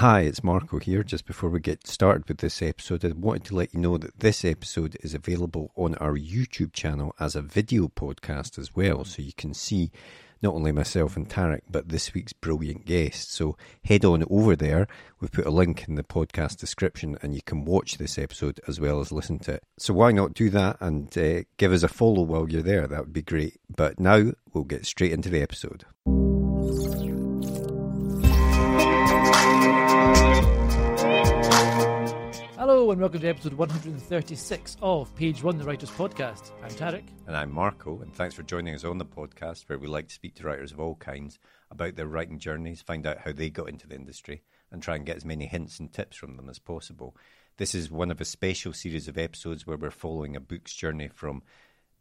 Hi, it's Marco here. Just before we get started with this episode, I wanted to let you know that this episode is available on our YouTube channel as a video podcast as well. So you can see not only myself and Tarek, but this week's brilliant guest. So head on over there. We've put a link in the podcast description and you can watch this episode as well as listen to it. So why not do that and uh, give us a follow while you're there? That would be great. But now we'll get straight into the episode. And welcome to episode 136 of Page One, the Writers Podcast. I'm Tarek. And I'm Marco, and thanks for joining us on the podcast where we like to speak to writers of all kinds about their writing journeys, find out how they got into the industry, and try and get as many hints and tips from them as possible. This is one of a special series of episodes where we're following a book's journey from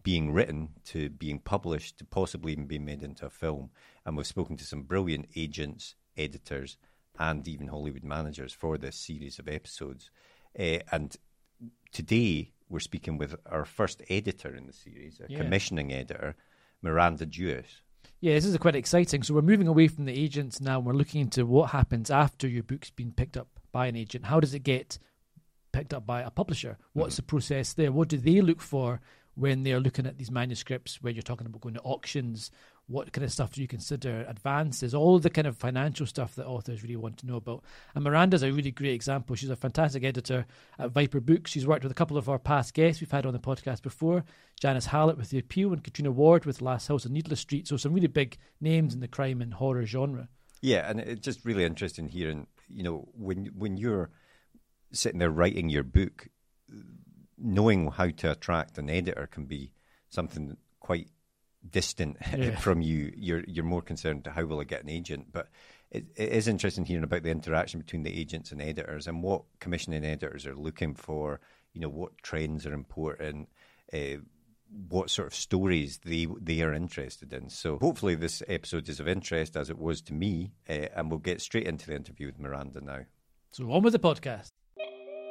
being written to being published to possibly even being made into a film. And we've spoken to some brilliant agents, editors, and even Hollywood managers for this series of episodes. Uh, and today we're speaking with our first editor in the series, a Yeah. commissioning editor, Miranda Jewess. Yeah, this is quite exciting. So we're moving away from the agents now and we're looking into what happens after your book's been picked up by an agent. How does it get picked up by a publisher? What's the process there? What do they look for when they're looking at these manuscripts where you're talking about going to auctions? What kind of stuff do you consider advances? All the kind of financial stuff that authors really want to know about. And Miranda's a really great example. She's a fantastic editor at Viper Books. She's worked with a couple of our past guests we've had on the podcast before. Janice Hallett with The Appeal and Catriona Ward with Last House on Needless Street. So some really big names in the crime and horror genre. Yeah, and it's just really interesting hearing, you know, when when you're sitting there writing your book, knowing how to attract an editor can be something quite distant Yeah. from you. You're you're more concerned to how will I get an agent, but it, it is interesting hearing about the interaction between the agents and editors and what commissioning editors are looking for. You know, what trends are important. Uh, what sort of stories they they are interested in. So hopefully this episode is of interest as it was to me, uh, and we'll get straight into the interview with Miranda now. So on with the podcast.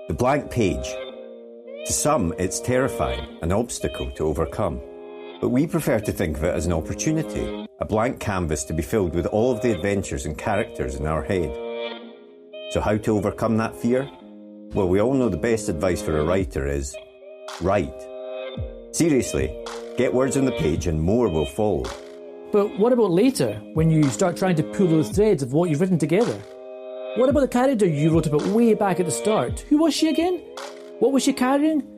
The blank page. To some, it's terrifying, an obstacle to overcome. But we prefer to think of it as an opportunity, a blank canvas to be filled with all of the adventures and characters in our head. So, how to overcome that fear? Well, we all know the best advice for a writer is write. Seriously, get words on the page and more will follow. But what about later, when you start trying to pull those threads of what you've written together? What about the character you wrote about way back at the start? Who was she again? What was she carrying?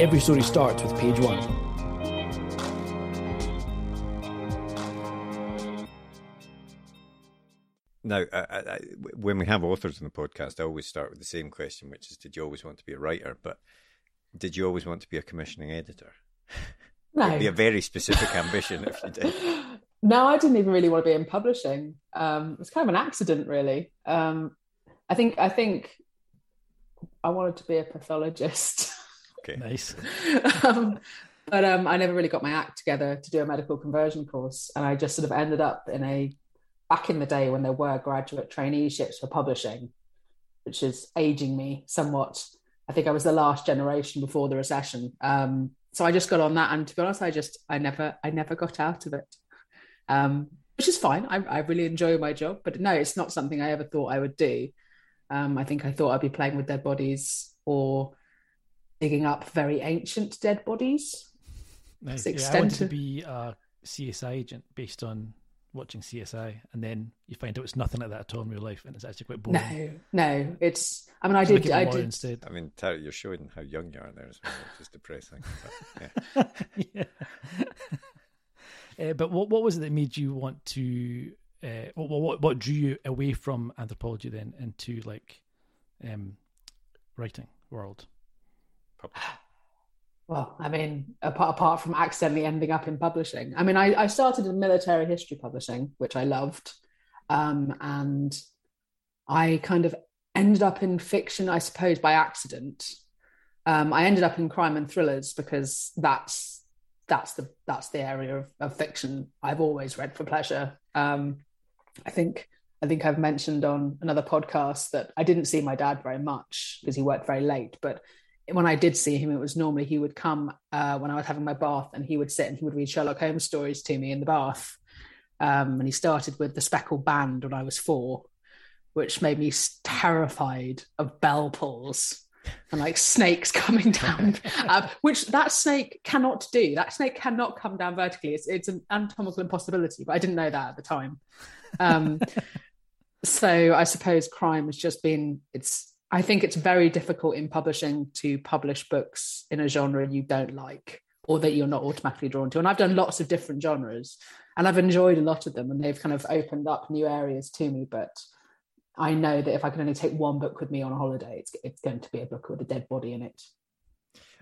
every story starts with page one. Now, I, I, I- when we have authors on the podcast, I always start with the same question, which is Did you always want to be a writer? But did you always want to be a commissioning editor? No. It'd be a very specific ambition if you did. No, I didn't even really want to be in publishing. Um, it was kind of an accident, really. Um, I think I think I wanted to be a pathologist, Okay. Nice. um, but um, I never really got my act together to do a medical conversion course, and I just sort of ended up in a back in the day when there were graduate traineeships for publishing, which is aging me somewhat. I think I was the last generation before the recession. Um, so I just got on that, and to be honest, I just I never I never got out of it, um, which is fine. I, I really enjoy my job, but no, it's not something I ever thought I would do. Um, I think I thought I'd be playing with dead bodies or digging up very ancient dead bodies. Nice. Yeah, I wanted to be a CSI agent based on watching CSI, and then you find out it's nothing like that at all in real life, and it's actually quite boring. No, no, it's. I mean, I did. I did. Instead. I mean, Terry, you're showing how young you are there as well, which is depressing. But, yeah. yeah. uh, but what what was it that made you want to? Uh, what, what what drew you away from anthropology then into like um, writing world? Well, I mean, apart, apart from accidentally ending up in publishing, I mean, I, I started in military history publishing, which I loved. Um, and I kind of ended up in fiction, I suppose, by accident. Um, I ended up in crime and thrillers because that's that's the that's the area of, of fiction I've always read for pleasure. Um, I think I think I've mentioned on another podcast that I didn't see my dad very much because he worked very late, but when I did see him, it was normally he would come uh, when I was having my bath and he would sit and he would read Sherlock Holmes stories to me in the bath. Um, and he started with The Speckled Band when I was four, which made me terrified of bell pulls and like snakes coming down, uh, which that snake cannot do. That snake cannot come down vertically. It's, it's an anatomical impossibility, but I didn't know that at the time. Um, so I suppose crime has just been, it's I think it's very difficult in publishing to publish books in a genre you don't like or that you're not automatically drawn to. And I've done lots of different genres and I've enjoyed a lot of them and they've kind of opened up new areas to me. But I know that if I can only take one book with me on a holiday, it's, it's going to be a book with a dead body in it.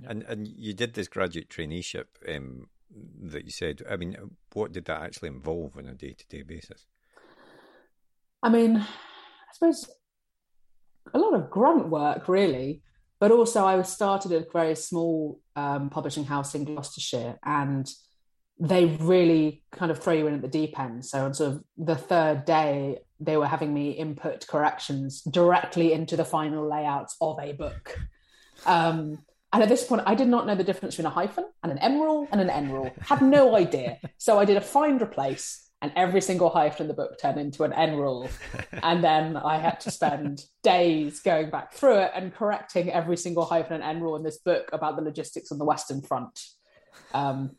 And and you did this graduate traineeship um, that you said. I mean, what did that actually involve on a day to day basis? I mean, I suppose a lot of grunt work, really. But also, I was started at a very small um, publishing house in Gloucestershire, and they really kind of throw you in at the deep end. So, on sort of the third day, they were having me input corrections directly into the final layouts of a book. Um, and at this point, I did not know the difference between a hyphen and an em rule and an en rule. Had no idea. So I did a find replace and every single hyphen in the book turned into an en rule. and then I had to spend days going back through it and correcting every single hyphen and en rule in this book about the logistics on the Western Front. Um,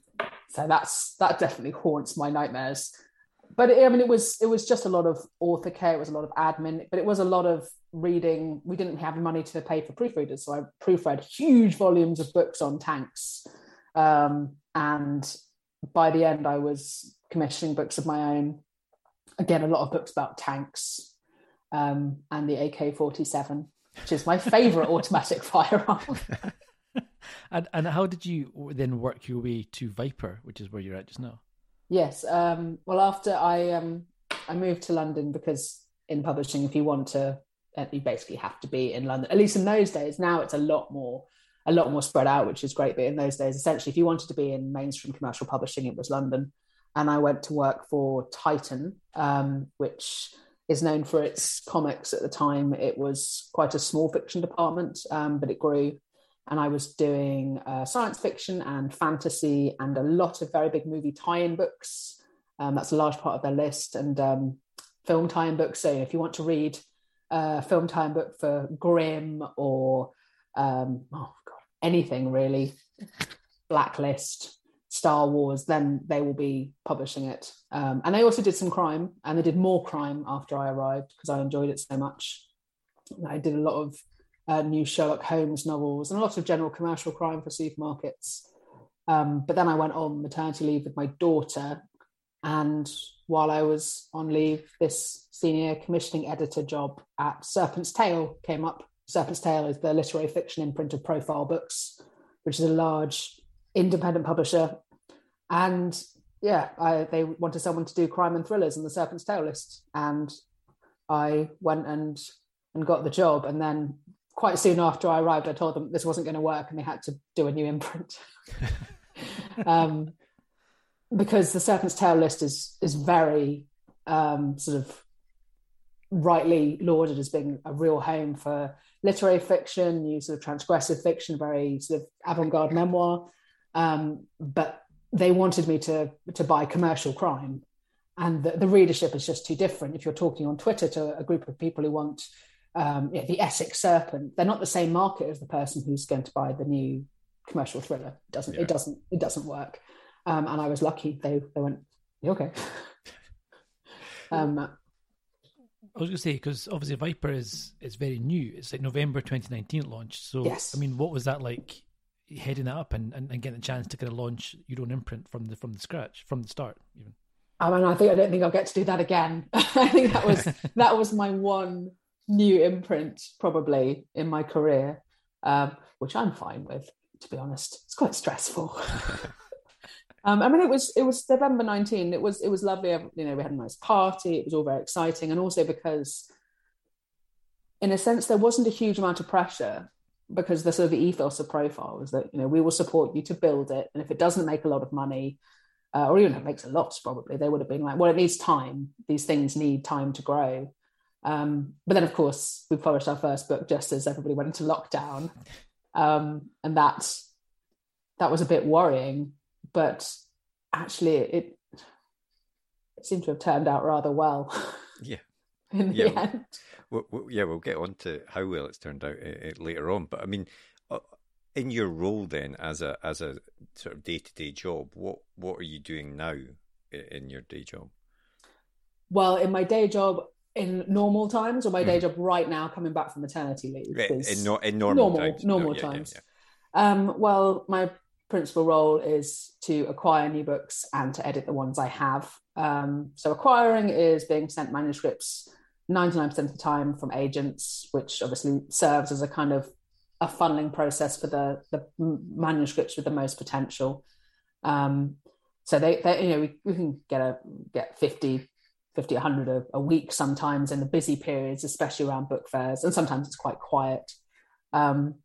so that's that definitely haunts my nightmares. But it, I mean, it was it was just a lot of author care. It was a lot of admin, but it was a lot of reading. We didn't have money to pay for proofreaders, so I proofread huge volumes of books on tanks. Um, and by the end, I was commissioning books of my own. Again, a lot of books about tanks um, and the AK 47, which is my favorite automatic firearm. and, and how did you then work your way to Viper, which is where you're at just now? Yes. Um, well, after I um, I moved to London because in publishing, if you want to, uh, you basically have to be in London. At least in those days. Now it's a lot more a lot more spread out, which is great. But in those days, essentially, if you wanted to be in mainstream commercial publishing, it was London and I went to work for Titan, um, which is known for its comics at the time. It was quite a small fiction department, um, but it grew. And I was doing uh, science fiction and fantasy and a lot of very big movie tie in books. Um, that's a large part of their list, and um, film tie in books. So if you want to read a film tie in book for Grimm or um, oh God, anything really, Blacklist, Star Wars, then they will be publishing it. Um, and they also did some crime, and they did more crime after I arrived because I enjoyed it so much. I did a lot of uh, new Sherlock Holmes novels and a lot of general commercial crime for supermarkets. Um, but then I went on maternity leave with my daughter, and while I was on leave, this senior commissioning editor job at Serpent's Tail came up. Serpent's Tail is the literary fiction imprint of Profile Books, which is a large independent publisher, and yeah, I, they wanted someone to do crime and thrillers in the Serpent's Tail list, and I went and and got the job. And then quite soon after I arrived, I told them this wasn't going to work, and they had to do a new imprint. um, because the Serpent's Tail list is is very um, sort of rightly lauded as being a real home for literary fiction, new sort of transgressive fiction, very sort of avant-garde memoir. Um, but they wanted me to to buy commercial crime, and the, the, readership is just too different. If you're talking on Twitter to a group of people who want um, you know, the Essex Serpent, they're not the same market as the person who's going to buy the new commercial thriller. It doesn't yeah. it doesn't it doesn't work. Um, and I was lucky. They they went okay. um, I was going to say because obviously Viper is is very new. It's like November 2019 launch. So yes. I mean, what was that like heading that up and, and, and getting a chance to kind of launch your own imprint from the from the scratch from the start even? I mean, I think I don't think I'll get to do that again. I think that was that was my one new imprint probably in my career, um, which I'm fine with. To be honest, it's quite stressful. um, I mean, it was it was November 19. It was it was lovely. You know, we had a nice party. It was all very exciting, and also because, in a sense, there wasn't a huge amount of pressure because the sort of ethos of profile was that you know we will support you to build it, and if it doesn't make a lot of money, uh, or even if it makes a loss, probably they would have been like, well, it needs time. These things need time to grow. Um, but then, of course, we published our first book just as everybody went into lockdown, um, and that that was a bit worrying. But actually, it it seemed to have turned out rather well. Yeah. in yeah. the end. We'll, we'll, yeah, we'll get on to how well it's turned out uh, later on. But I mean, uh, in your role then as a as a sort of day to day job, what what are you doing now in your day job? Well, in my day job, in normal times or my day mm. job right now coming back from maternity leave? In, no, in normal, normal times. Normal no, times. Yeah, yeah. Um, well, my principal role is to acquire new books and to edit the ones I have. Um, so acquiring is being sent manuscripts 99% of the time from agents, which obviously serves as a kind of a funneling process for the, the manuscripts with the most potential. Um, so they, they, you know, we, we can get a get 50 50, 100 a, a, week sometimes in the busy periods, especially around book fairs. And sometimes it's quite quiet. Um,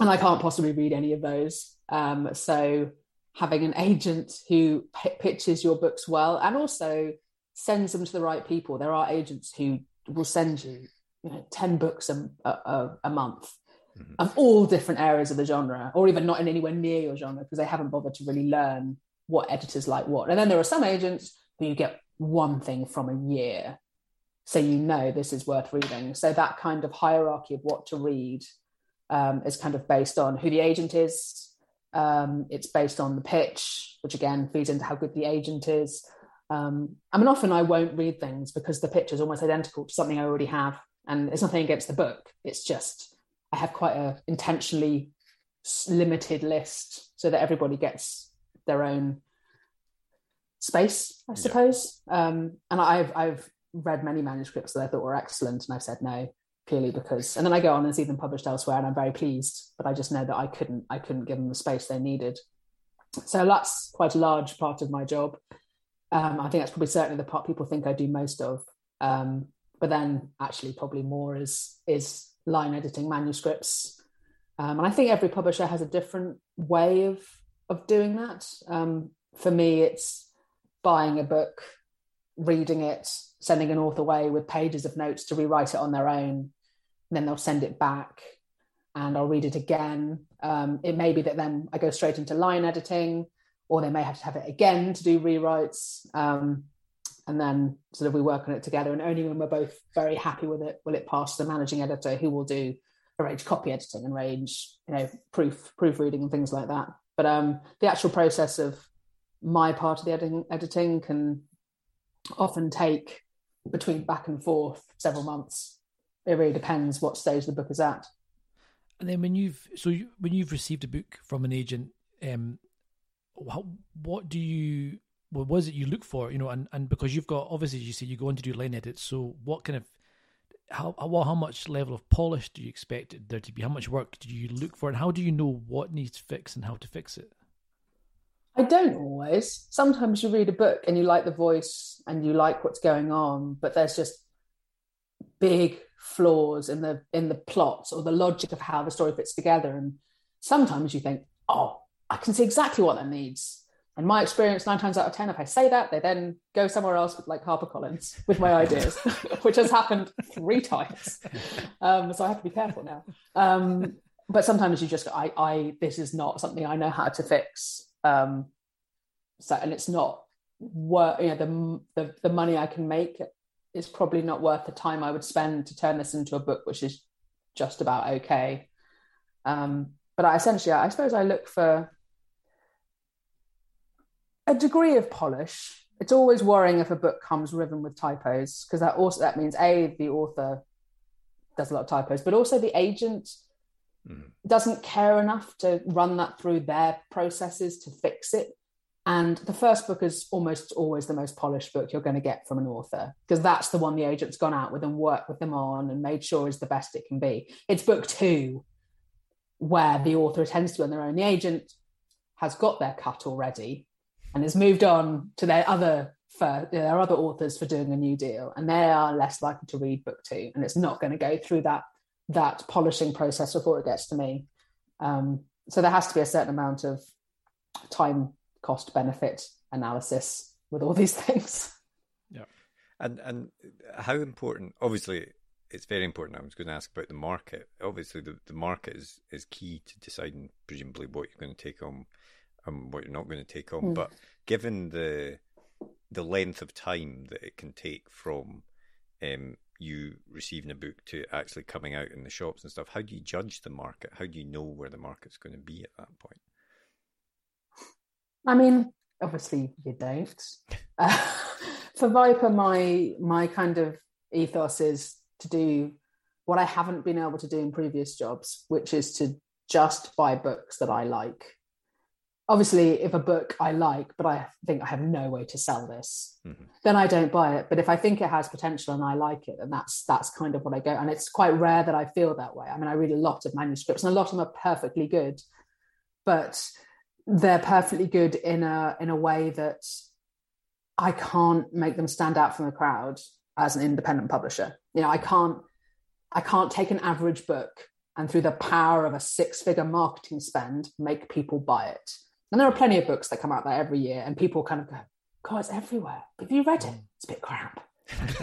and I can't possibly read any of those. Um, so having an agent who p- pitches your books well and also sends them to the right people. There are agents who will send you, you know, 10 books a, a, a month mm-hmm. of all different areas of the genre, or even not in anywhere near your genre because they haven't bothered to really learn what editors like what. And then there are some agents who you get one thing from a year so you know this is worth reading so that kind of hierarchy of what to read um, is kind of based on who the agent is um, it's based on the pitch which again feeds into how good the agent is um, i mean often i won't read things because the picture is almost identical to something i already have and it's nothing against the book it's just i have quite a intentionally limited list so that everybody gets their own space, I suppose. Yeah. Um, and I've I've read many manuscripts that I thought were excellent, and I've said no purely because. And then I go on and see them published elsewhere, and I'm very pleased. But I just know that I couldn't I couldn't give them the space they needed. So that's quite a large part of my job. Um, I think that's probably certainly the part people think I do most of. Um, but then actually probably more is is line editing manuscripts. Um, and I think every publisher has a different way of of doing that. Um, for me, it's buying a book, reading it, sending an author away with pages of notes to rewrite it on their own. then they'll send it back and I'll read it again. Um, it may be that then I go straight into line editing, or they may have to have it again to do rewrites. Um, and then sort of we work on it together. And only when we're both very happy with it will it pass the managing editor who will do arrange copy editing and arrange, you know, proof proofreading and things like that. But um, the actual process of my part of the editing, editing can often take between back and forth several months. It really depends what stage the book is at. And then when you've so you, when you've received a book from an agent, um, what, what do you what was it you look for? You know, and, and because you've got obviously you say you go on to do line edits, so what kind of how how, how much level of polish do you expect there to be? How much work do you look for, and how do you know what needs fixed and how to fix it? I don't always. Sometimes you read a book and you like the voice and you like what's going on, but there's just big flaws in the in the plot or the logic of how the story fits together. And sometimes you think, oh, I can see exactly what that needs. And my experience, nine times out of ten, if I say that, they then go somewhere else with like HarperCollins with my ideas, which has happened three times. Um, so I have to be careful now. Um, but sometimes you just I I this is not something I know how to fix. Um, so and it's not worth you know the the the money I can make is probably not worth the time I would spend to turn this into a book which is just about okay. Um, but I essentially, I suppose I look for a degree of polish. It's always worrying if a book comes riven with typos because that also that means a the author does a lot of typos, but also the agent mm. doesn't care enough to run that through their processes to fix it. And the first book is almost always the most polished book you're going to get from an author because that's the one the agent's gone out with and worked with them on and made sure is the best it can be. It's book two where the author tends to on their own. The agent has got their cut already and has moved on to their other for their other authors for doing a new deal, and they are less likely to read book two, and it's not going to go through that that polishing process before it gets to me. Um, so there has to be a certain amount of time cost benefit analysis with all these things. Yeah, and and how important? Obviously, it's very important. I was going to ask about the market. Obviously, the, the market is is key to deciding presumably what you're going to take on and what you're not going to take on. Mm. But given the the length of time that it can take from um, you receiving a book to actually coming out in the shops and stuff, how do you judge the market? How do you know where the market's going to be at that point? I mean, obviously you don't. Uh, for Viper, my my kind of ethos is to do what I haven't been able to do in previous jobs, which is to just buy books that I like obviously if a book i like but i think i have no way to sell this mm-hmm. then i don't buy it. But if i think it has potential and i like it then that's that's kind of what i go. And it's quite rare that i feel that way. I mean i read a lot of manuscripts and a lot of them are perfectly good but they're perfectly good in a in a way that i can't make them stand out from the crowd as an independent publisher. You know i can't i can't take an average book and through the power of a six figure marketing spend make people buy it and there are plenty of books that come out there every year, and people kind of go, God, it's everywhere. Have you read it? It's a bit crap.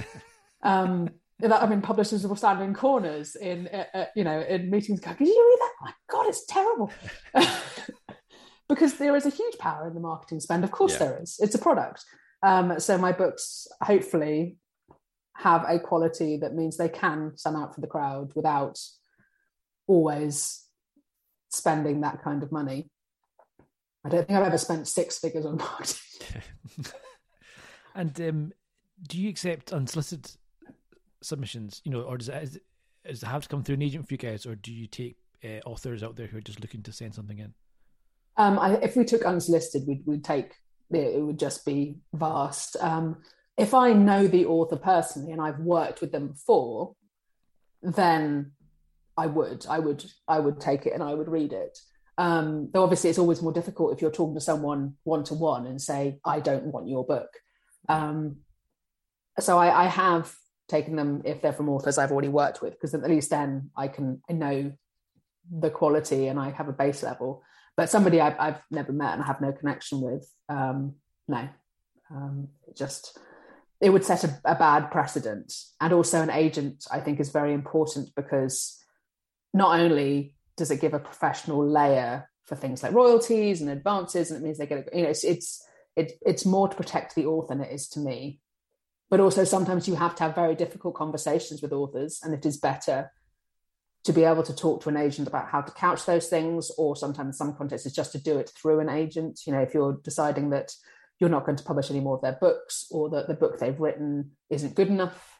um, that I mean, publishers will stand in corners in, uh, uh, you know, in meetings. Go, Did you read that? Oh my God, it's terrible. because there is a huge power in the marketing spend. Of course, yeah. there is. It's a product. Um, so my books, hopefully, have a quality that means they can stand out for the crowd without always spending that kind of money. I don't think I've ever spent six figures on marketing. and um, do you accept unsolicited submissions? You know, or does it, does it have to come through an agent for you guys, or do you take uh, authors out there who are just looking to send something in? Um, I, if we took unsolicited, we'd, we'd take it would just be vast. Um, if I know the author personally and I've worked with them before, then I would, I would, I would take it and I would read it. Um, though obviously it's always more difficult if you're talking to someone one to one and say, I don't want your book. Um, so I, I, have taken them if they're from authors I've already worked with, because at least then I can I know the quality and I have a base level. But somebody I've, I've never met and I have no connection with, um, no, um, just it would set a, a bad precedent. And also, an agent I think is very important because not only does it give a professional layer for things like royalties and advances? And it means they get a you know it's it's it, it's more to protect the author than it is to me. But also sometimes you have to have very difficult conversations with authors and it is better to be able to talk to an agent about how to couch those things or sometimes some contexts it's just to do it through an agent. You know if you're deciding that you're not going to publish any more of their books or that the book they've written isn't good enough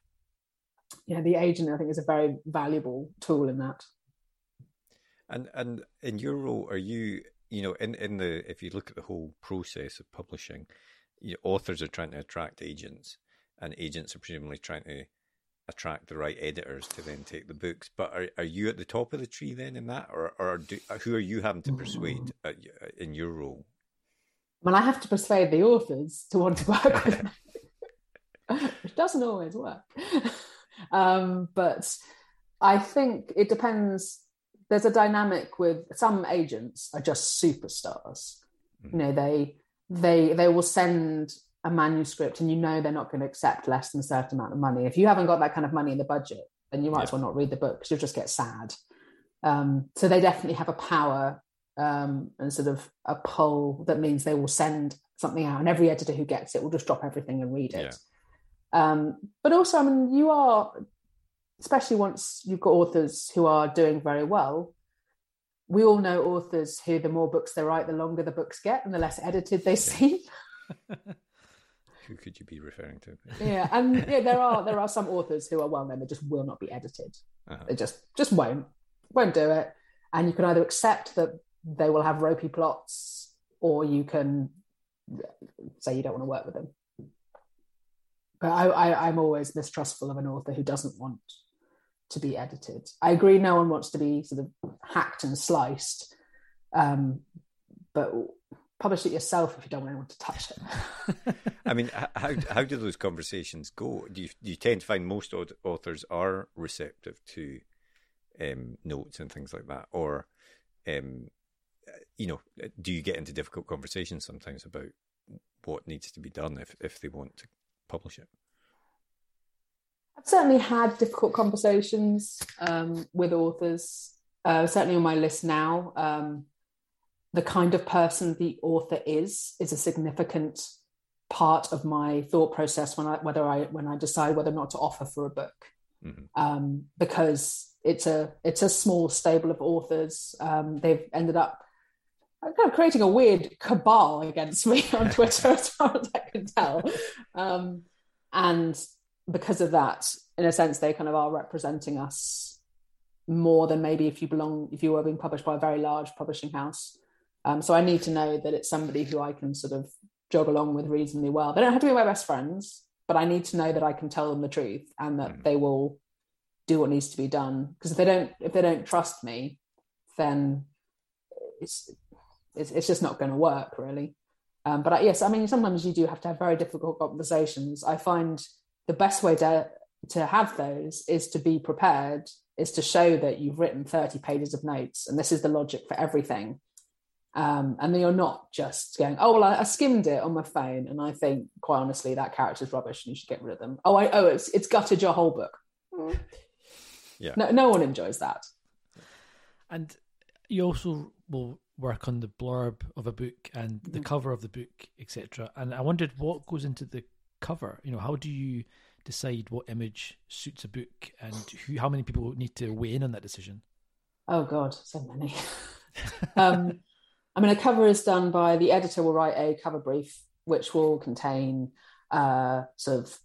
you know the agent i think is a very valuable tool in that and and in your role, are you you know in in the if you look at the whole process of publishing, you know, authors are trying to attract agents, and agents are presumably trying to attract the right editors to then take the books. But are are you at the top of the tree then in that, or or do, who are you having to persuade at, in your role? Well, I have to persuade the authors to want to work with me, which doesn't always work. um, but I think it depends there's a dynamic with some agents are just superstars. Mm. You know, they they they will send a manuscript and you know they're not going to accept less than a certain amount of money. If you haven't got that kind of money in the budget, then you might yeah. as well not read the book because you'll just get sad. Um, so they definitely have a power um, and sort of a pull that means they will send something out, and every editor who gets it will just drop everything and read it. Yeah. Um, but also, I mean, you are, especially once you've got authors who are doing very well. We all know authors who, the more books they write, the longer the books get, and the less edited they seem. Who could you be referring to? yeah, and yeah, there are there are some authors who are well known that just will not be edited. Uh-huh. They just just won't won't do it. And you can either accept that they will have ropey plots, or you can say you don't want to work with them. But I, I, I'm always mistrustful of an author who doesn't want to be edited. I agree, no one wants to be sort of hacked and sliced, um, but publish it yourself if you don't want anyone to touch it. I mean, how how do those conversations go? Do you do you tend to find most authors are receptive to um, notes and things like that, or um, you know, do you get into difficult conversations sometimes about what needs to be done if if they want to publish it? I've certainly had difficult conversations um, with authors. Uh, certainly on my list now, um, the kind of person the author is is a significant part of my thought process when I whether I when I decide whether or not to offer for a book, mm-hmm. um, because it's a it's a small stable of authors. Um, they've ended up kind of creating a weird cabal against me on Twitter, as far as I can tell, um, and because of that, in a sense, they kind of are representing us more than maybe if you belong if you were being published by a very large publishing house. Um, so I need to know that it's somebody who I can sort of jog along with reasonably well. They don't have to be my best friends, but I need to know that I can tell them the truth and that mm. they will do what needs to be done. Because if they don't, if they don't trust me, then it's it's, it's just not going to work really. Um, but I, yes, I mean sometimes you do have to have very difficult conversations. I find the best way to to have those is to be prepared, is to show that you've written thirty pages of notes, and this is the logic for everything um, and then you're not just going, oh well, I, I, skimmed it on my phone, and I think, quite honestly, that character's rubbish, and you should get rid of them. Oh, I, oh, it's it's gutted your whole book. Mm. Yeah, no, no one enjoys that. And you also will work on the blurb of a book and the mm-hmm. cover of the book, etc. And I wondered what goes into the cover. You know, how do you decide what image suits a book, and who, how many people need to weigh in on that decision? Oh God, so many. um, I mean, a cover is done by the editor will write a cover brief, which will contain uh, sort of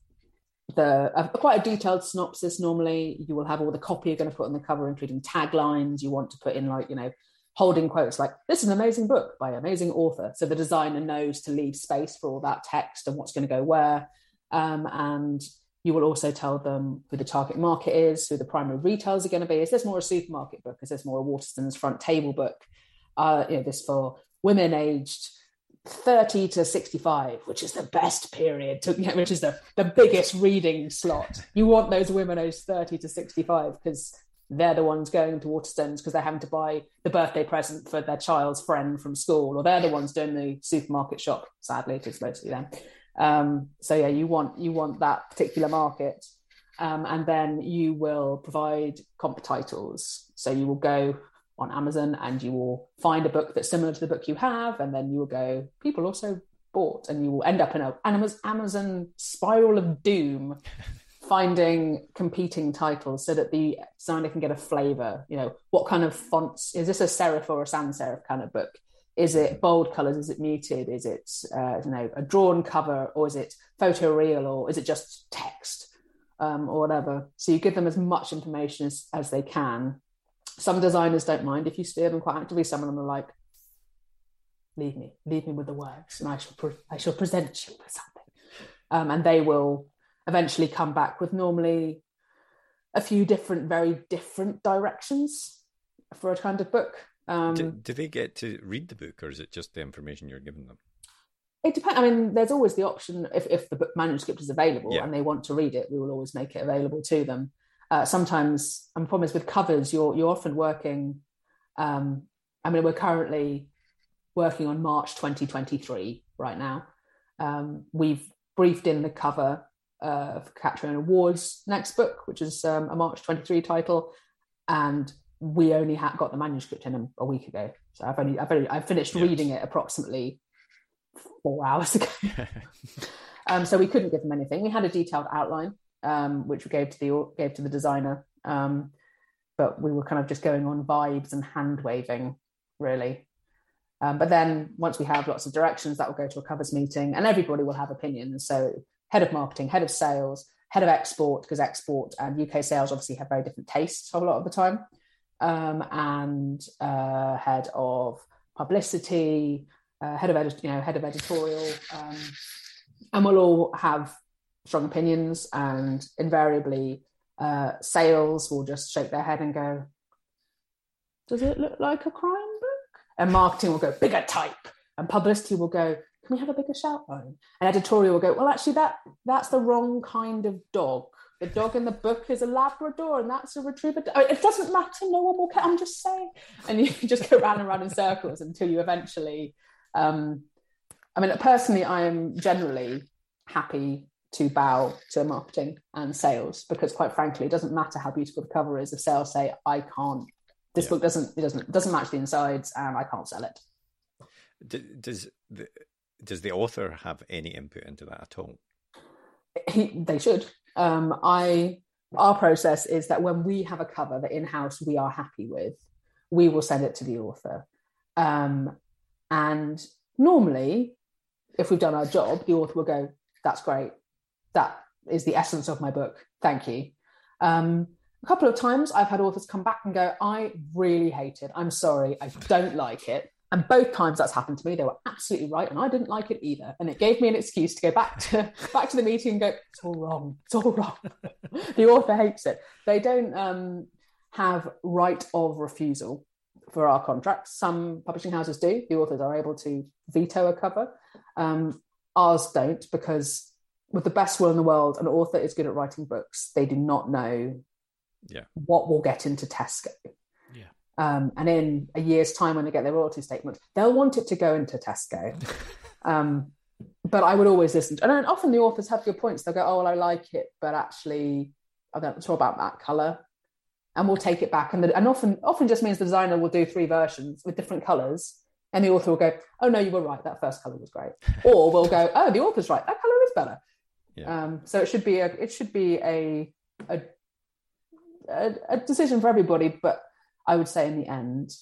the uh, quite a detailed synopsis. Normally, you will have all the copy you're going to put on the cover, including taglines. You want to put in like you know holding quotes like "This is an amazing book by an amazing author," so the designer knows to leave space for all that text and what's going to go where. Um, and you will also tell them who the target market is, who the primary retailers are going to be. Is this more a supermarket book? Is this more a Waterstones front table book? uh, you know, this for women aged 30 to 65, which is the best period to, which is the, the biggest reading slot. You want those women aged 30 to 65 because they're the ones going to Waterstones because they're having to buy the birthday present for their child's friend from school, or they're the ones doing the supermarket shop. Sadly, it is mostly them. Um, so yeah, you want you want that particular market, um, and then you will provide comp titles. So you will go on Amazon and you will find a book that's similar to the book you have, and then you will go, people also bought, and you will end up in a Amazon spiral of doom, finding competing titles so that the designer can get a flavor. You know, what kind of fonts is this a serif or a sans serif kind of book? Is it bold colors? Is it muted? Is it uh, you know a drawn cover, or is it photoreal, or is it just text, um, or whatever? So you give them as much information as, as they can, some designers don't mind if you steer them quite actively. Some of them are like, leave me, leave me with the words, and I shall, pre- I shall present you with something. Um, and they will eventually come back with normally a few different, very different directions for a kind of book. Um, do, do, they get to read the book, or is it just the information you're giving them? It depends. I mean, there's always the option if, if the book manuscript is available yeah. and they want to read it, we will always make it available to them uh, sometimes I'm promised with covers, you're you're often working. Um, I mean, we're currently working on March 2023 right now. Um, we've briefed in the cover uh, for Catriona Ward's next book, which is um, a March 23 title, and we only had got the manuscript in a, a, week ago. So I've only I've only I finished yes. reading it approximately four hours ago. um, so we couldn't give them anything. We had a detailed outline, um, which we gave to the gave to the designer, um, but we were kind of just going on vibes and hand waving, really. Um, but then once we have lots of directions, that will go to a covers meeting, and everybody will have opinions. So head of marketing, head of sales, head of export, because export and UK sales obviously have very different tastes a lot of the time, um, and uh, head of publicity, uh, head of edit- you know head of editorial, um, and we'll all have strong opinions, and invariably uh, sales will just shake their head and go, "Does it look like a crime book?" And marketing will go, "Bigger type," and publicity will go, "Can we have a bigger shout line?" And editorial will go, "Well, actually, that that's the wrong kind of dog." The dog in the book is a Labrador, and that's a Retriever. It doesn't matter. No one will care. I'm just saying, and you just go round and round in circles until you eventually um, I mean, personally, I am generally happy to bow to marketing and sales because, quite frankly, it doesn't matter how beautiful the cover is. If sales say, "I can't," this yeah. book doesn't it doesn't doesn't match the insides, and I can't sell it. Does the does the author have any input into that at all? He, they should. Um, I our process is that when we have a cover that in house we are happy with, we will send it to the author. Um, and normally, if we've done our job, the author will go, That's great. That is the essence of my book. Thank you. Um, a couple of times I've had authors come back and go, I really hate it. I'm sorry. I don't like it. And both times that's happened to me, they were absolutely right, and I didn't like it either. And it gave me an excuse to go back to back to the meeting and go, it's all wrong. It's all wrong. the author hates it. They don't um, have right of refusal for our contracts. Some publishing houses do. The authors are able to veto a cover. Um, ours don't because, with the best will in the world, an author is good at writing books. They do not know yeah. what will get into Tesco. Um, and in a year's time, when they get their royalty statement, they'll want it to go into Tesco. um, but I would always listen. To, and often the authors have good points. They'll go, "Oh, well, I like it, but actually, I don't know about that color." and we'll take it back. And, the, and often, often just means the designer will do three versions with different colors, and the author will go, "Oh no, you were right. That first color was great." or we'll go, "Oh, the author's right. That color is better." Yeah. Um, so it should be a it should be a, a a a decision for everybody. But I would say in the end,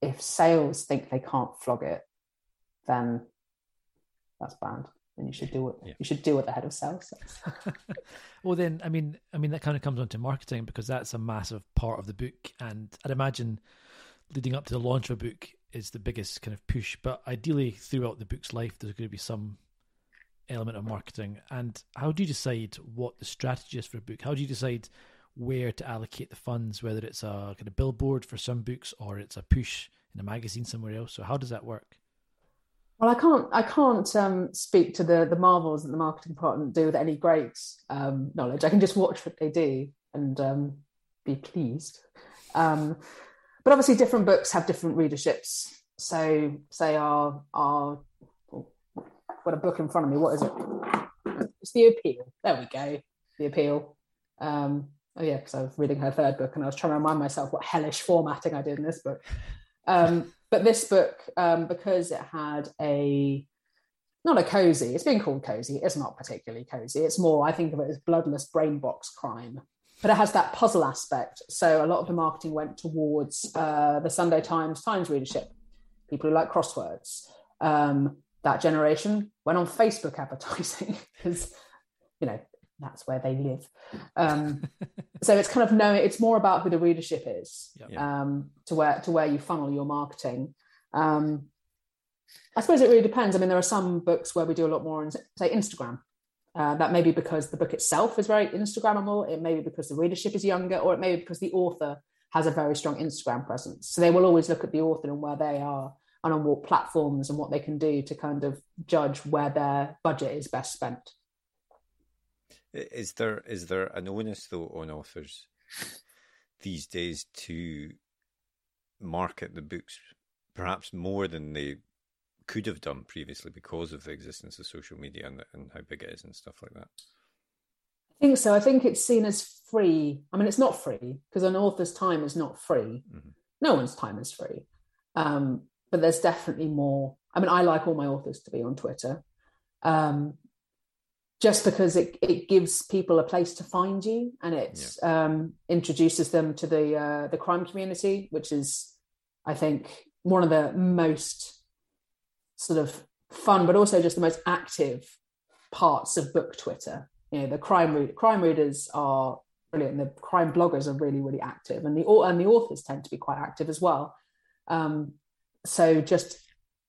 if sales think they can't flog it, then that's banned then you should do what yeah. you should do what the head of sales says. well, then, I mean, I mean that kind of comes on to marketing because that's a massive part of the book, and I'd imagine leading up to the launch of a book is the biggest kind of push. But ideally, throughout the book's life, there's going to be some element of marketing. And how do you decide what the strategy is for a book? How do you decide where to allocate the funds? Whether it's a kind of billboard for some books or it's a push in a magazine somewhere else. So how does that work? Well, I can't. I can't um, speak to the the marvels that the marketing department do with any great um, knowledge. I can just watch what they do and um, be pleased. Um, but obviously, different books have different readerships. So, say our our got a book in front of me. What is it? It's the appeal. There we go. The appeal. Um, oh yeah, because I was reading her third book and I was trying to remind myself what hellish formatting I did in this book. Um, but this book, um, because it had a not a cozy, it's being called cozy. It's not particularly cozy. It's more, I think of it as bloodless brain box crime. But it has that puzzle aspect. So a lot of the marketing went towards uh, the Sunday Times Times readership, people who like crosswords. Um, that generation went on Facebook advertising because, you know, that's where they live. Um, so it's kind of knowing it's more about who the readership is yep. um, to where to where you funnel your marketing. Um, I suppose it really depends. I mean, there are some books where we do a lot more on, say, Instagram. Uh, that may be because the book itself is very Instagrammable. It may be because the readership is younger, or it may be because the author has a very strong Instagram presence. So they will always look at the author and where they are and on what platforms and what they can do to kind of judge where their budget is best spent. Is there is there an onus though on authors these days to market the books perhaps more than they could have done previously because of the existence of social media and, and how big it is and stuff like that? I think so. I think it's seen as free. I mean, it's not free because an author's time is not free. Mm-hmm. No one's time is free. Um, but there's definitely more. I mean, I like all my authors to be on Twitter. Um, just because it, it gives people a place to find you and it yeah. um, introduces them to the uh, the crime community, which is, I think, one of the most sort of fun, but also just the most active parts of book Twitter. You know, the crime read, crime readers are brilliant. The crime bloggers are really really active, and the and the authors tend to be quite active as well. Um, so just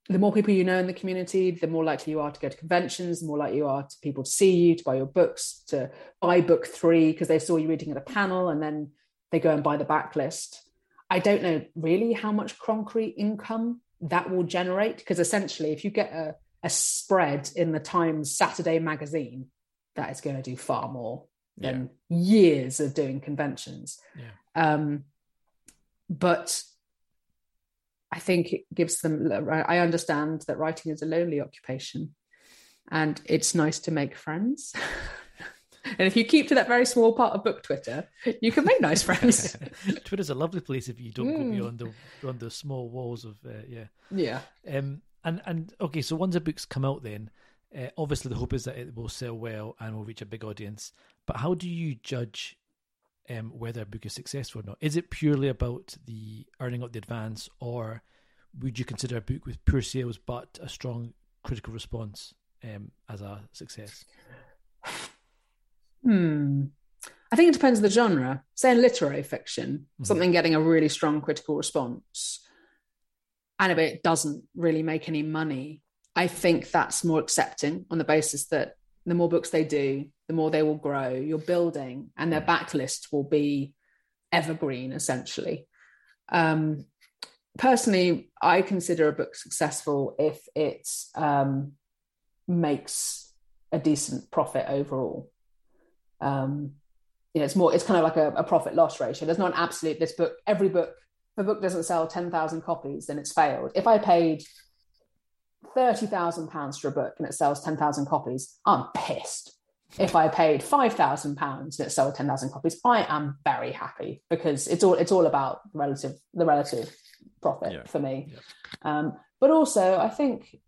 the more people you know in the community, the more likely you are to go to conventions, the more likely you are to people to see you, to buy your books, to buy book three because they saw you reading at a panel and then they go and buy the backlist. I don't know really how much concrete income that will generate because essentially, if you get a, a spread in the Times Saturday magazine, that is going to do far more than yeah. years of doing conventions. Yeah. Um, but I think it gives them, I understand that writing is a lonely occupation and it's nice to make friends. and if you keep to that very small part of book Twitter, you can make nice friends. Twitter's a lovely place if you don't mm. go beyond the beyond the small walls of uh, yeah yeah. Um, and and okay, so once the books come out, then uh, obviously the hope is that it will sell well and will reach a big audience. But how do you judge um, whether a book is successful or not. Is it purely about the earning of the advance, or would you consider a book with poor sales but a strong critical response um, as a success? Hmm. I think it depends on the genre. Say in literary fiction, mm-hmm. something getting a really strong critical response, and if it doesn't really make any money, I think that's more accepting on the basis that the more books they do, the more they will grow. You're building, and their backlist will be evergreen essentially. Um, personally, I consider a book successful if it um, makes a decent profit overall. Um, you know, it's more. It's kind of like a, a profit loss ratio. There's not an absolute. This book, every book, if a book doesn't sell ten thousand copies, then it's failed. If I paid thirty thousand pounds for a book and it sells ten thousand copies, I'm pissed if I paid five thousand pounds and it sold ten thousand copies, I am very happy because it's all it's all about relative the relative profit yeah. for me. Yeah. Um, but also, I think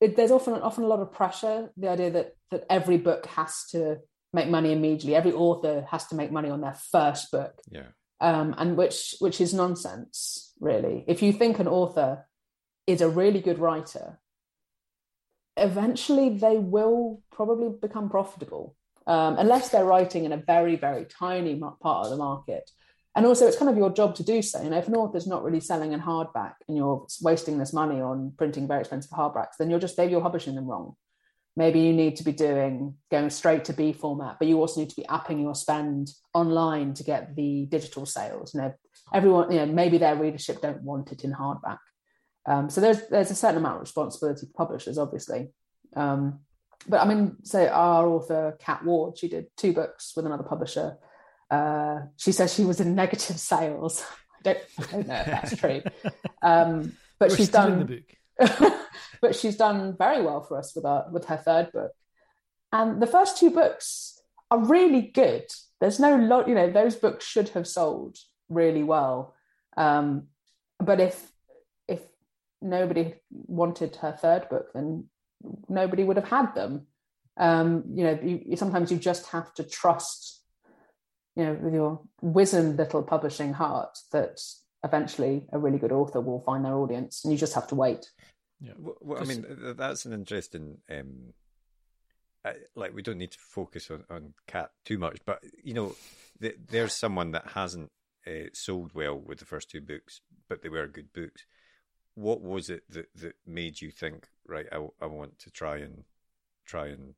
it, there's often often a lot of pressure. The idea that that every book has to make money immediately. Every author has to make money on their first book. Yeah. Um, and which which is nonsense, really. If you think an author is a really good writer eventually they will probably become profitable um, unless they're writing in a very very tiny part of the market. And also it's kind of your job to do so. You know if an author's not really selling in hardback and you're wasting this money on printing very expensive hardbacks then you're just maybe you're publishing them wrong. Maybe you need to be doing going straight to b format but you also need to be upping your spend online to get the digital sales. You know everyone you know maybe their readership don't want it in hardback um, so there's there's a certain amount of responsibility for publishers, obviously. Um, but I mean, say our author Cat Ward, she did two books with another publisher. Uh, she says she was in negative sales. I don't, I don't know if that's true, um, but We're she's done the book. but she's done very well for us with our with her third book. And the first two books are really good. There's no lot, you know, those books should have sold really well. Um, but if nobody wanted her third book, then nobody would have had them. Um, you know, you, sometimes you just have to trust, you know, with your wizened little publishing heart that eventually a really good author will find their audience, and you just have to wait. Yeah, well, well I mean, that's an interesting. Um, like, we don't need to focus on on Cat too much, but you know, there's someone that hasn't uh, sold well with the first two books, but they were good books what was it that, that made you think, right, I, I want to try and try and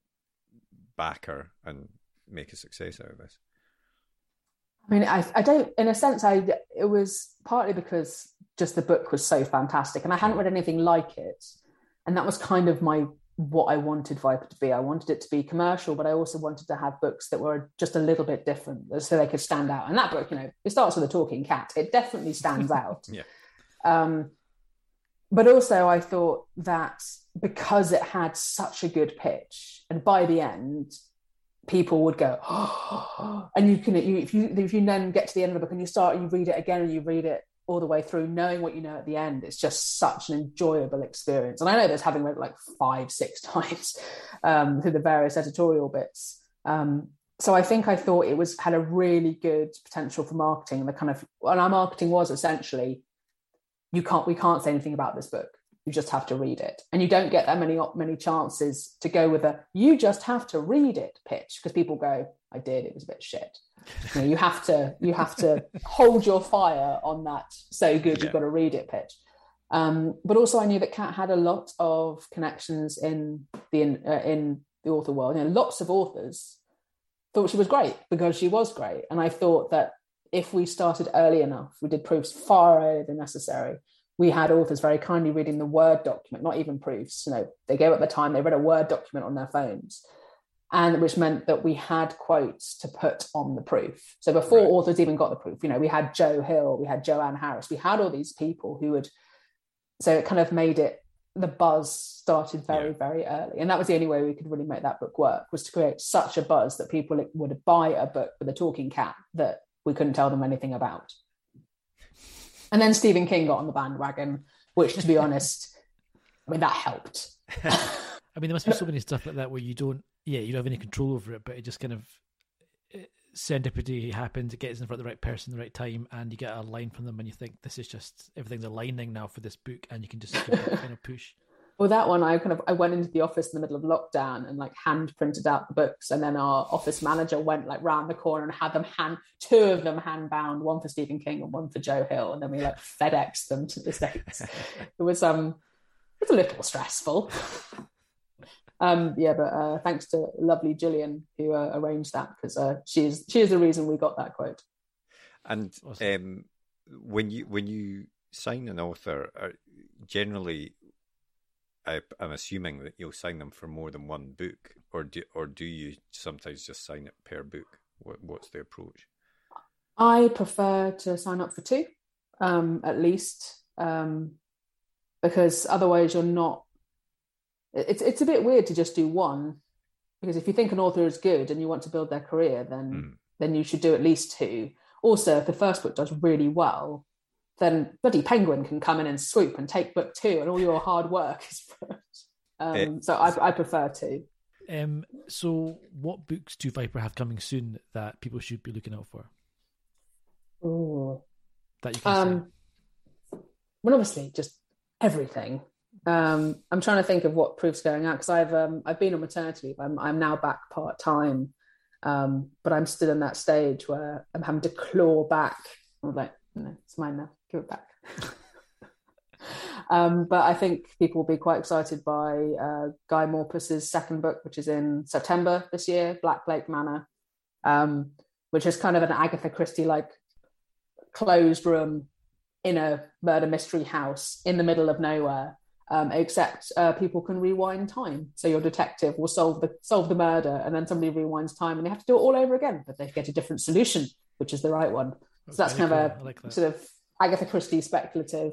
back her and make a success out of this? I mean, I, I don't, in a sense, I, it was partly because just the book was so fantastic and I hadn't read anything like it. And that was kind of my, what I wanted Viper to be. I wanted it to be commercial, but I also wanted to have books that were just a little bit different so they could stand out. And that book, you know, it starts with a talking cat. It definitely stands out. yeah. Um, but also I thought that because it had such a good pitch, and by the end, people would go, oh, and you can you, if you if you then get to the end of the book and you start you read it again and you read it all the way through, knowing what you know at the end, it's just such an enjoyable experience. And I know this having read it like five, six times um, through the various editorial bits. Um, so I think I thought it was had a really good potential for marketing. And the kind of and our marketing was essentially, you can't we can't say anything about this book. You just have to read it, and you don't get that many many chances to go with a you just have to read it pitch because people go, I did, it was a bit shit. You, know, you have to you have to hold your fire on that. So good, yeah. you've got to read it pitch. Um, but also, I knew that Kat had a lot of connections in the in, uh, in the author world. You know, lots of authors thought she was great because she was great, and I thought that if we started early enough, we did proofs far earlier than necessary we had authors very kindly reading the Word document, not even proofs. You know, they gave up the time, they read a Word document on their phones. And which meant that we had quotes to put on the proof. So before right. authors even got the proof, you know, we had Joe Hill, we had Joanne Harris, we had all these people who would, so it kind of made it, the buzz started very, yeah. very early. And that was the only way we could really make that book work was to create such a buzz that people would buy a book with a talking cat that we couldn't tell them anything about. And then Stephen King got on the bandwagon, which, to be honest, I mean, that helped. I mean, there must be so many stuff like that where you don't, yeah, you don't have any control over it, but it just kind of eh, serendipity happens. It gets in front of the right person, the right time, and you get a line from them, and you think this is just everything's aligning now for this book, and you can just kind of push. Well, that one, I kind of I went into the office in the middle of lockdown and like hand printed out the books, and then our office manager went like round the corner and had them hand two of them hand bound, one for Stephen King and one for Joe Hill, and then we like FedEx them to the states. it was um, it was a little stressful. um, yeah, but uh, thanks to lovely Gillian who uh, arranged that because uh, she is she is the reason we got that quote. And um, when you when you sign an author, uh, generally I, am assuming that you'll sign them for more than one book, or do or do you sometimes just sign it per book? What, what's the approach? I prefer to sign up for two, um, at least, um, because otherwise you're not. It's it's a bit weird to just do one, because if you think an author is good and you want to build their career, then mm. then you should do at least two. Also, if the first book does really well, then bloody Penguin can come in and swoop and take book two, and all your hard work is first. Um, so I, I, prefer to. Um, so, what books do Viper have coming soon that people should be looking out for? Ooh. That you can um, Well, obviously, just everything. Um, I'm trying to think of what proofs going out because I've um, I've been on maternity leave. I'm I'm now back part time, um, but I'm still in that stage where I'm having to claw back. I'm like, no, it's mine now give it back. um, but I think people will be quite excited by uh, Guy Morpuss's second book, which is in September this year, Black Lake Manor, um, which is kind of an Agatha Christie like closed room in a murder mystery house in the middle of nowhere. Um, except uh, people can rewind time. So your detective will solve the solve the murder, and then somebody rewinds time, and they have to do it all over again, but they get a different solution, which is the right one. So that's kind cool. of a like sort of Agatha Christie speculative.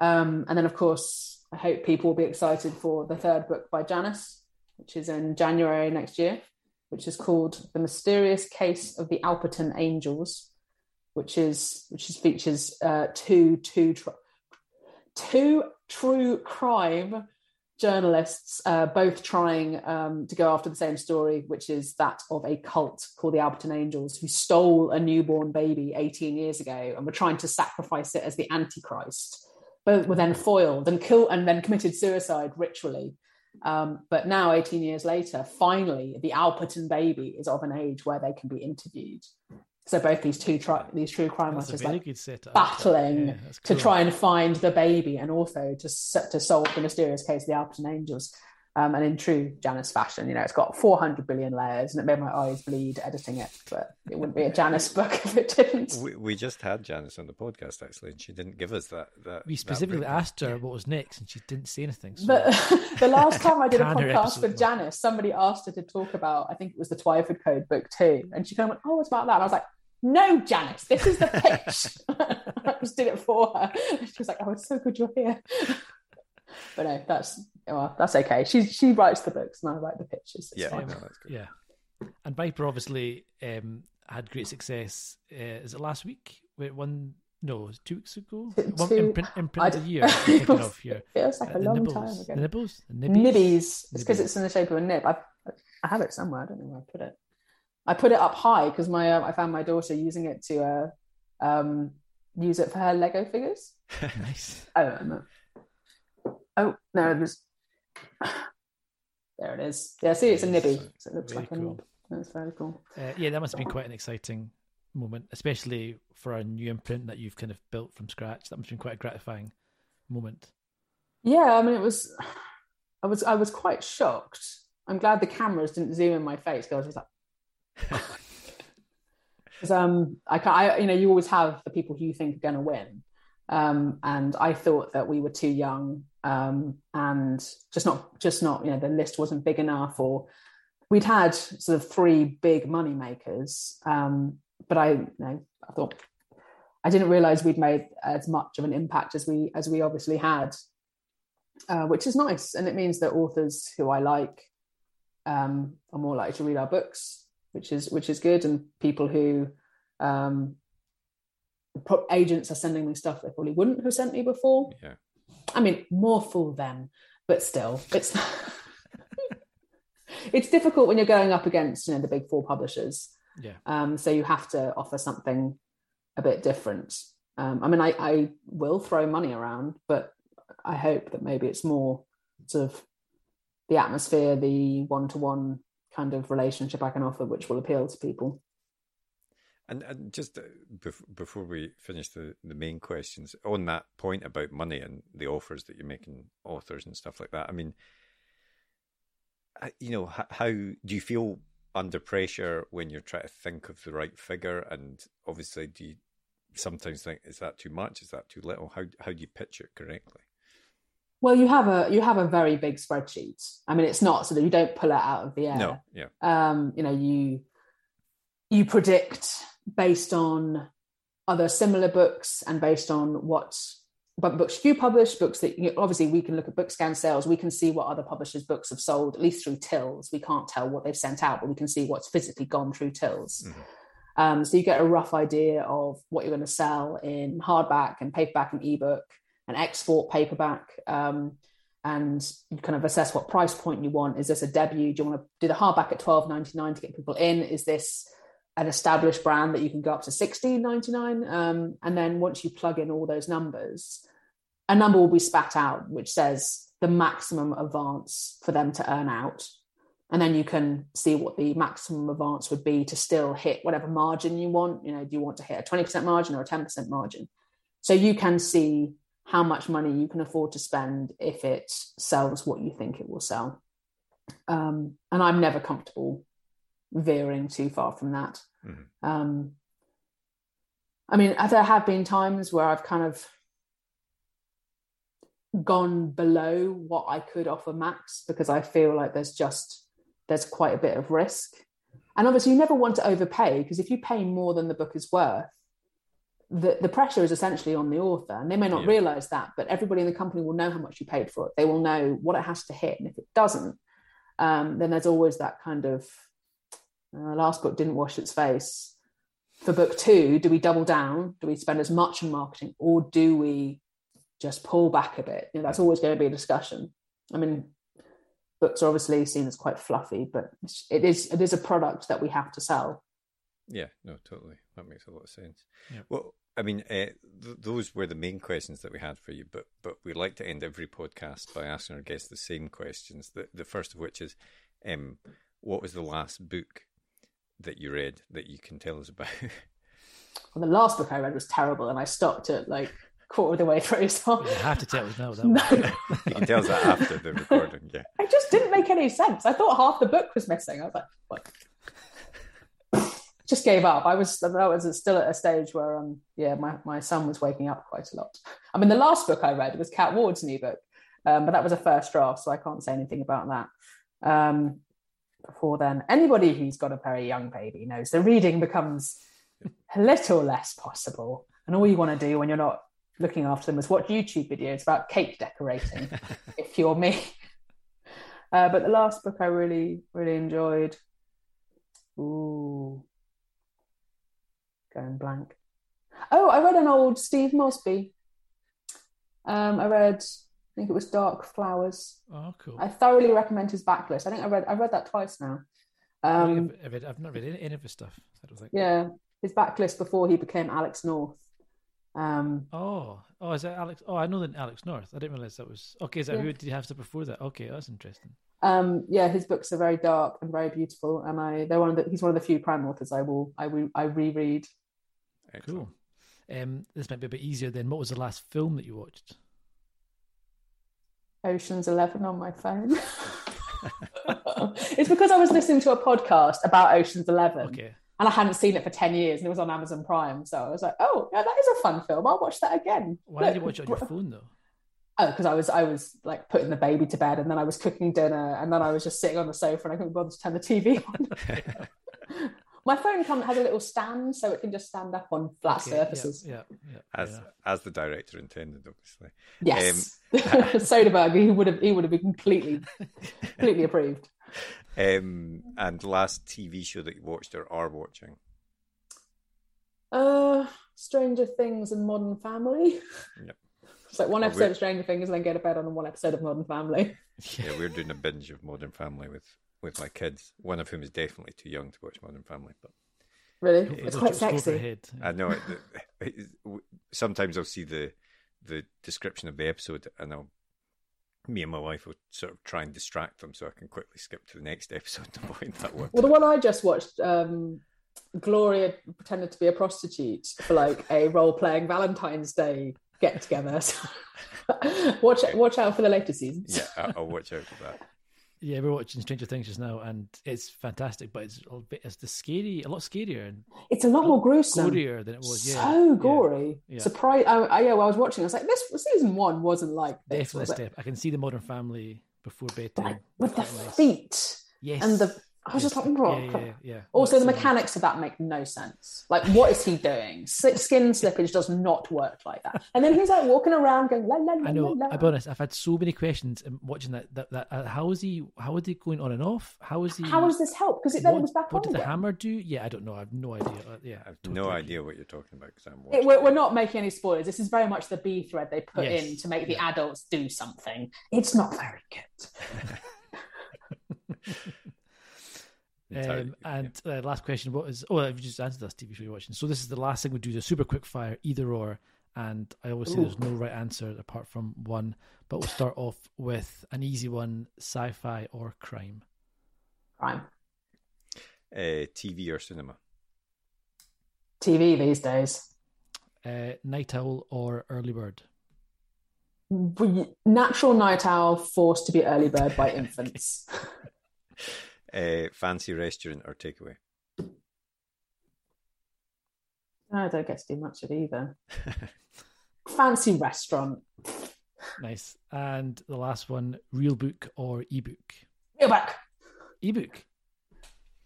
Um, and then, of course, I hope people will be excited for the third book by Janice, which is in January next year, which is called The Mysterious Case of the Alperton Angels, which is which is features uh, two two tr- two true crime journalists, uh, both trying um, to go after the same story, which is that of a cult called the Alperton Angels, who stole a newborn baby 18 years ago and were trying to sacrifice it as the Antichrist. Both were then foiled and killed and then committed suicide ritually. Um, but now, 18 years later, finally, the Alperton baby is of an age where they can be interviewed. So both these two tri- these true crime writers like battling yeah, cool. to try and find the baby and also to to solve the mysterious case of the Alperton Angels. Um, and in true Janice fashion, you know, it's got 400 billion layers, and it made my eyes bleed editing it. But it wouldn't be a Janice book if it didn't. We, we just had Janice on the podcast actually, and she didn't give us that. that we specifically that asked her what was next, and she didn't say anything. So. But the last time I did a podcast with Janice, somebody asked her to talk about, I think it was the Twyford Code book two, and she kind of went, "Oh, what's about that?" And I was like, no, Janice, this is the pitch. I just did it for her. She was like, oh, it's so good you're here. but no, that's well, that's okay. She she writes the books and I write the pitches. yeah, no, that's good. Yeah. And Viper obviously um, had great success. Uh, is it last week? Wait, one no, two weeks ago. Two- One two- imprint, imprint of I- the year. I'm thinking of. Feels like Uh, a the long nibbles. time The ago. nibbles. The Nibbies. nibbies. It's because it's in the shape of a nib. I, I have it somewhere. I don't know where I put it. I put it up high because my uh, I found my daughter using it to uh, um, use it for her Lego figures. nice. Oh no! Oh no! It was there. It is. Yeah, see, it's a nibby. So it looks Very like a cool. nib. That's very cool. Uh, yeah, that must have been quite an exciting moment, especially for a new imprint that you've kind of built from scratch. That must have been quite a gratifying moment. Yeah, I mean, it was. I was I was quite shocked. I'm glad the cameras didn't zoom in my face because I was like, because um, I, I, you know, you always have the people who you think are going to win, um, and I thought that we were too young, um, and just not, just not, you know, the list wasn't big enough, or we'd had sort of three big money makers, um, but I, you know, I thought I didn't realize we'd made as much of an impact as we as we obviously had, uh, which is nice, and it means that authors who I like um, are more likely to read our books, which is which is good, and people who um, pro- agents are sending me stuff they probably wouldn't have sent me before. Yeah. I mean, more fool them, but still, it's it's difficult when you're going up against you know the big four publishers. Yeah. Um, so you have to offer something a bit different. Um, I mean, I, I will throw money around, but I hope that maybe it's more sort of the atmosphere, the one-to-one kind of relationship I can offer, which will appeal to people. And, and just uh, before we finish the, the main questions, on that point about money and the offers that you're making authors and stuff like that, I mean, you know, h- how do you feel under pressure when you're trying to think of the right figure? And obviously, do you sometimes think, is that too much? Is that too little? How, how do you pitch it correctly? Well, you have a you have a very big spreadsheet. I mean, it's not so that you don't pull it out of the air. No, yeah. um, you know you you predict based on other similar books and based on what but books you publish books that you know, obviously we can look at BookScan sales we can see what other publishers books have sold at least through tills we can't tell what they've sent out but we can see what's physically gone through tills Mhm. um, so you get a rough idea of what you're going to sell in hardback and paperback and ebook and export paperback um, and you kind of assess what price point you want. Is this a debut? Do you want to do the hardback at twelve ninety nine to get people in? Is this an established brand that you can go up to sixteen ninety nine? Um, and then once you plug in all those numbers, a number will be spat out which says the maximum advance for them to earn out. And then you can see what the maximum advance would be to still hit whatever margin you want. You know, do you want to hit a 20% margin or a 10% margin? So you can see how much money you can afford to spend if it sells what you think it will sell. Um, and I'm never comfortable veering too far from that. Mhm. Um, I mean, there have been times where I've kind of gone below what I could offer max because I feel like there's just there's quite a bit of risk. And obviously you never want to overpay because if you pay more than the book is worth, the, the pressure is essentially on the author and they may not Yeah. realize that but everybody in the company will know how much you paid for it. They will know what it has to hit and if it doesn't um, then there's always that kind of uh, last book didn't wash its face. For book two do we double down? Do we spend as much on marketing or do we just pull back a bit? You know, that's always going to be a discussion. I mean books are obviously seen as quite fluffy but it is it is a product that we have to sell Yeah, no, totally. That makes a lot of sense. Yeah. Well, I mean, uh, th- those were the main questions that we had for you, but but we like to end every podcast by asking our guests the same questions. The the first of which is, um, what was the last book that you read that you can tell us about? well, the last book i read was terrible and i stopped at like quarter of the way through so You have to tell us now. That no you can tell us that after the recording. Yeah. it just didn't make any sense i thought half the book was missing i was like what just gave up. I was that was still at a stage where um yeah my, my son was waking up quite a lot. I mean the last book i read was cat ward's new book um, but that was a first draft so i can't say anything about that. Um before then anybody who's got a very young baby knows the reading becomes a little less possible. And all you want to do when you're not looking after them is watch youtube videos about cake decorating if you're me. Uh, but the last book i really really enjoyed Ooh. Going blank. Oh, I read an old Steve Mosby. Um, I read, I think it was Dark Flowers. Oh, cool. I thoroughly recommend his backlist. I think I read I read that twice now. Um, I've, I've, I've not read any, any of his stuff. I don't think. yeah, his backlist before he became Alex North. Um, Oh, oh, is that Alex? Oh, I know that Alex North. I didn't realize that was okay. Is that Yeah. who did he have stuff before that? Okay, that's interesting. um, yeah, his books are very dark and very beautiful, and I they're one of the he's one of the few prime authors I will I re, I reread. Excellent. Cool. Um, this might be a bit easier then. What was the last film that you watched? Ocean's Eleven on my phone. it's because I was listening to a podcast about Ocean's Eleven, Okay. and I hadn't seen it for ten years, and it was on Amazon Prime. So I was like, "Oh, yeah, that is a fun film. I'll watch that again." Why did you watch it on your phone though? Oh, because I was I was like putting the baby to bed, and then I was cooking dinner, and then I was just sitting on the sofa, and I couldn't bother to turn the TV on. My phone come, has a little stand, so it can just stand up on flat Okay, surfaces. Yeah, yeah. yeah As fair as the director intended, obviously. Yes, Soderbergh, he would have he would have been completely completely approved. Um, and last TV show that you watched or are watching? Uh, Stranger Things and Modern Family. Yep. It's like one episode we're- of Stranger Things and then go to bed on one episode of Modern Family. Yeah, we're doing a binge of Modern Family with with my kids. One of whom is definitely too young to watch Modern Family, but Really, Yeah, it's quite for- go for sexy. ahead. I know it, it- sometimes I'll see the the description of the episode, and I'll me and my wife will sort of try and distract them so I can quickly skip to the next episode to avoid that one. Well, the one I just watched, um, Gloria pretended to be a prostitute for like a role playing Valentine's Day get together. So watch watch out for the later seasons. Yeah, I'll watch out for that. Yeah, we're watching Stranger Things just now, and it's fantastic, but it's a bit, it's the scary, a lot scarier and It's a lot more gruesome. gorier than it was. Yeah, so gory. Yeah. Surprise! I, I, yeah, when I was watching, I was like, this season one wasn't like this. Definitely was. I can see the Modern Family before bedtime. Like, with the nice. feet yes, and the. I was just like, "Bro." yeah, yeah, yeah. Also, the That's, um, mechanics of that make no sense. Like, what is he doing? Skin slippage does not work like that. And then he's like walking around going, la la la I know. la. I'll be honest. I've had so many questions in watching that. That, that uh, how is he? How is he going on and off? How is he? How does this help? Because it then what, was back what on did the again. hammer do? Yeah, I don't know. I have no idea. Uh, yeah, I have totally no agree. idea what you're talking about because I'm watching. It, we're, it. we're not making any spoilers. This is very much the B thread they put Yes. in to make the Yeah. adults do something. It's not very good. Entirely Um, good, and uh, last question: What is? Oh, I've just answered this TV show you're watching. So this is the last thing we do: the super quick fire, either or. And I always say there's no right answer apart from one. But we'll start off with an easy one: sci-fi or crime. Crime. Uh, TV or cinema? TV these days. Uh, night owl or early bird. We, natural night owl forced to be early bird by infants. Uh, fancy restaurant or takeaway? No, I don't get to do much of either. Fancy restaurant. Nice. And the last one: real book or ebook. Real book. Ebook.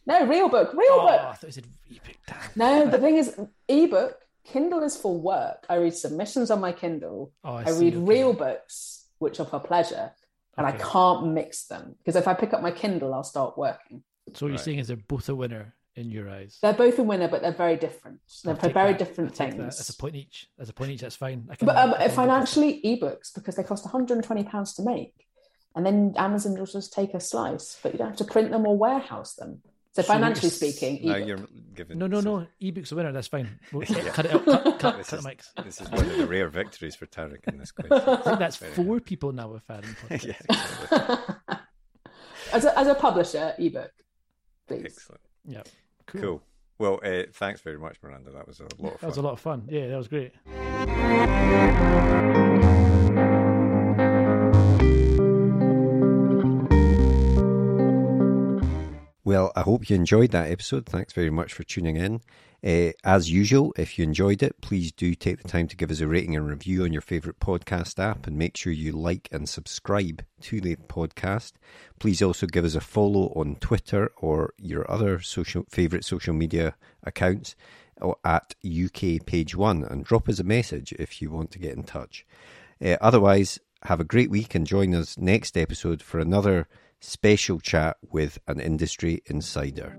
No, real book. Real Oh, I book. thought you said ebook. Damn. No, the thing is, ebook, Kindle is for work. I read submissions on my Kindle. Oh, I, I, see, read okay. real books, which are for pleasure, and I can't mix them because if I pick up my Kindle, I'll start working. So what you're Right. saying is they're both a winner in your eyes. They're both a winner, but they're very different. They're for very that. different I'll take that. things. That's a point each. That's a point each. That's fine. I can, But um, I can financially, ebooks because they cost 120 pounds to make, and then Amazon will just take a slice, but you don't have to print them or warehouse them. So So financially it's- speaking, Now ebook. you're giving. No, no, so- no. Ebook's a winner. That's fine. We'll Yeah. cut it out. Cut, cut, This cut is, the mics. this is one of the rare victories for Tarek in this quiz. I think that's Very four people now we've had. in the yeah, exactly. as a as a publisher, ebook, please. excellent. Yeah. Cool. Cool. Well, uh, thanks very much, Miranda. That was a lot of That was a lot of fun. Yeah, that was great. Well, I hope you enjoyed that episode. Thanks very much for tuning in. Uh, as usual, if you enjoyed it, please do take the time to give us a rating and review on your favourite podcast app and make sure you like and subscribe to the podcast. Please also give us a follow on Twitter or your other social favourite social media accounts at UK Page One and drop us a message if you want to get in touch. Uh, otherwise, have a great week and join us next episode for another special chat with an industry insider.